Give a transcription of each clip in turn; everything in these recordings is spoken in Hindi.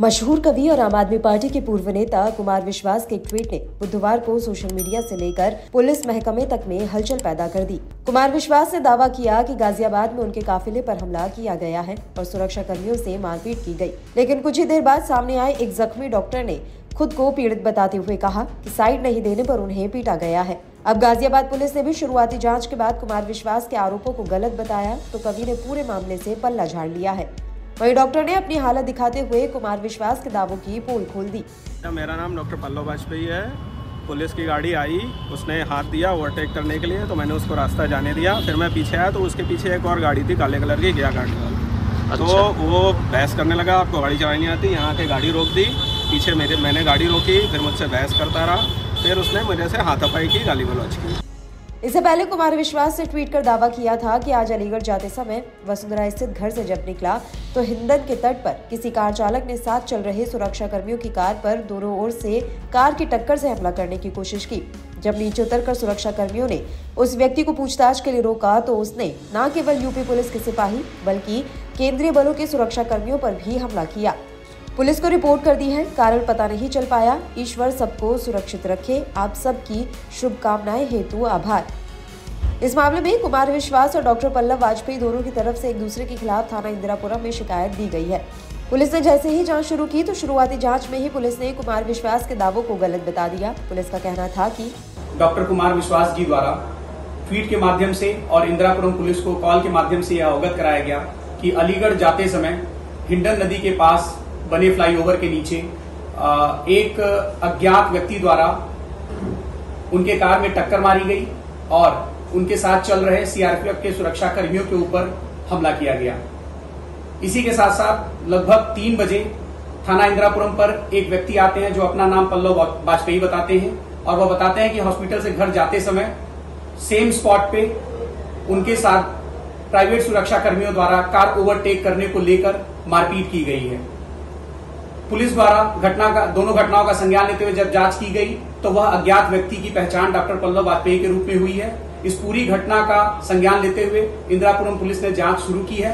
मशहूर कवि और आम आदमी पार्टी के पूर्व नेता कुमार विश्वास के ट्वीट ने बुधवार को सोशल मीडिया से लेकर पुलिस महकमे तक में हलचल पैदा कर दी। कुमार विश्वास ने दावा किया कि गाजियाबाद में उनके काफिले पर हमला किया गया है और सुरक्षा कर्मियों से मारपीट की गई। लेकिन कुछ ही देर बाद सामने आए एक जख्मी डॉक्टर ने खुद को पीड़ित बताते हुए कहा कि साइड नहीं देने पर उन्हें पीटा गया है। अब गाजियाबाद पुलिस ने भी शुरुआती जाँच के बाद कुमार विश्वास के आरोपों को गलत बताया तो कवि ने पूरे मामले से पल्ला झाड़ लिया है। वहीं डॉक्टर ने अपनी हालत दिखाते हुए कुमार विश्वास के दावों की पोल खोल दी। मेरा नाम डॉक्टर पल्लव वाजपेयी है। पुलिस की गाड़ी आई उसने हाथ दिया ओवरटेक करने के लिए तो मैंने उसको रास्ता जाने दिया। फिर मैं पीछे आया तो उसके पीछे एक और गाड़ी थी काले कलर की गया गाड़ी वाली तो अच्छा। तो वो बहस करने लगा आपको गाड़ी चलानी आती यहाँ के गाड़ी रोक दी। पीछे मेरे मैंने गाड़ी रोकी फिर मुझसे बहस करता रहा। फिर उसने मेरे से हाथापाई की गाली गलौज की। इससे पहले कुमार विश्वास से ट्वीट कर दावा किया था कि आज अलीगढ़ जाते समय वसुंधरा स्थित घर से जब निकला तो हिंदन के तट पर किसी कार चालक ने साथ चल रहे सुरक्षा कर्मियों की कार पर दोनों ओर से कार की टक्कर से हमला करने की कोशिश की। जब नीचे उतर कर सुरक्षा कर्मियों ने उस व्यक्ति को पूछताछ के लिए रोका तो उसने न केवल यूपी पुलिस के सिपाही, बल्कि केंद्रीय बलों के सुरक्षा कर्मियों पर भी हमला किया। पुलिस को रिपोर्ट कर दी है। कारण पता नहीं चल पाया। ईश्वर सबको सुरक्षित रखे। आप सबकी शुभकामनाएँ, हेतु आभार। इस मामले में कुमार विश्वास और डॉक्टर पल्लव वाजपेयी दोनों की तरफ़ से एक दूसरे के खिलाफ थाना इंदिरापुरम में शिकायत दी गई है। पुलिस ने जैसे ही जाँच शुरू की तो शुरुआती जाँच में ही पुलिस ने कुमार विश्वास के दावों को गलत बता दिया। पुलिस का कहना था कि डॉक्टर कुमार विश्वास जी द्वारा ट्वीट के माध्यम से और इंदिरापुरम पुलिस को कॉल के माध्यम से यह अवगत कराया गया कि अलीगढ़ जाते समय हिंडन नदी के पास बने फ्लाईओवर के नीचे। एक अज्ञात व्यक्ति द्वारा उनके कार में टक्कर मारी गई और उनके साथ चल रहे सीआरपीएफ के सुरक्षा कर्मियों के ऊपर हमला किया गया। इसी के साथ साथ लगभग तीन बजे थाना इंदिरापुरम पर एक व्यक्ति आते हैं जो अपना नाम पल्लव वाजपेयी बताते हैं और वह बताते हैं कि हॉस्पिटल से घर जाते समय सेम स्पॉट पे उनके साथ प्राइवेट सुरक्षा कर्मियों द्वारा कार ओवरटेक करने को लेकर मारपीट की गई है। पुलिस द्वारा घटना का, दोनों घटनाओं का संज्ञान लेते हुए जब जाँच की गई तो वह अज्ञात व्यक्ति की पहचान डॉक्टर पल्लव वाजपेयी के रूप में हुई है। इस पूरी घटना का संज्ञान लेते हुए इंदिरापुरम पुलिस ने जाँच शुरू की है।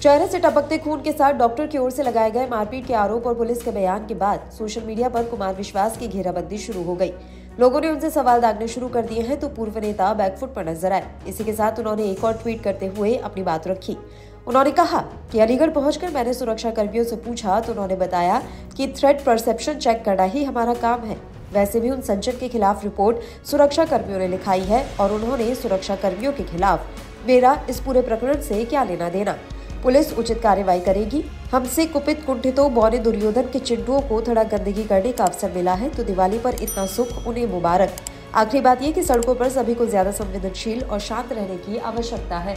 चेहरे से टपकते खून के साथ डॉक्टर की ओर से लगाए गए मारपीट के आरोप और पुलिस के बयान के बाद सोशल मीडिया पर कुमार विश्वास की घेराबंदी शुरू हो गई। लोगों ने उनसे सवाल दागने शुरू कर दिए हैं तो पूर्व नेता बैकफुट पर नज़र आए। इसी के साथ उन्होंने एक और ट्वीट करते हुए अपनी बात रखी। उन्होंने कहा कि अलीगढ़ पहुंचकर मैंने सुरक्षा कर्मियों से पूछा तो उन्होंने बताया कि थ्रेट परसेप्शन चेक करना ही हमारा काम है। वैसे भी उन सज्जन के खिलाफ रिपोर्ट सुरक्षा कर्मियों ने लिखाई है और उन्होंने सुरक्षा कर्मियों के खिलाफ मेरा इस पूरे प्रकरण से क्या लेना देना। पुलिस उचित कार्यवाही करेगी। हमसे कुपित कुंठितों बौने दुर्योधन के चिंटुओं को थोड़ा गंदगी करने का अवसर मिला है तो दिवाली पर इतना सुख, उन्हें मुबारक। आखिरी बात ये कि सड़कों पर सभी को ज़्यादा संवेदनशील और शांत रहने की आवश्यकता है।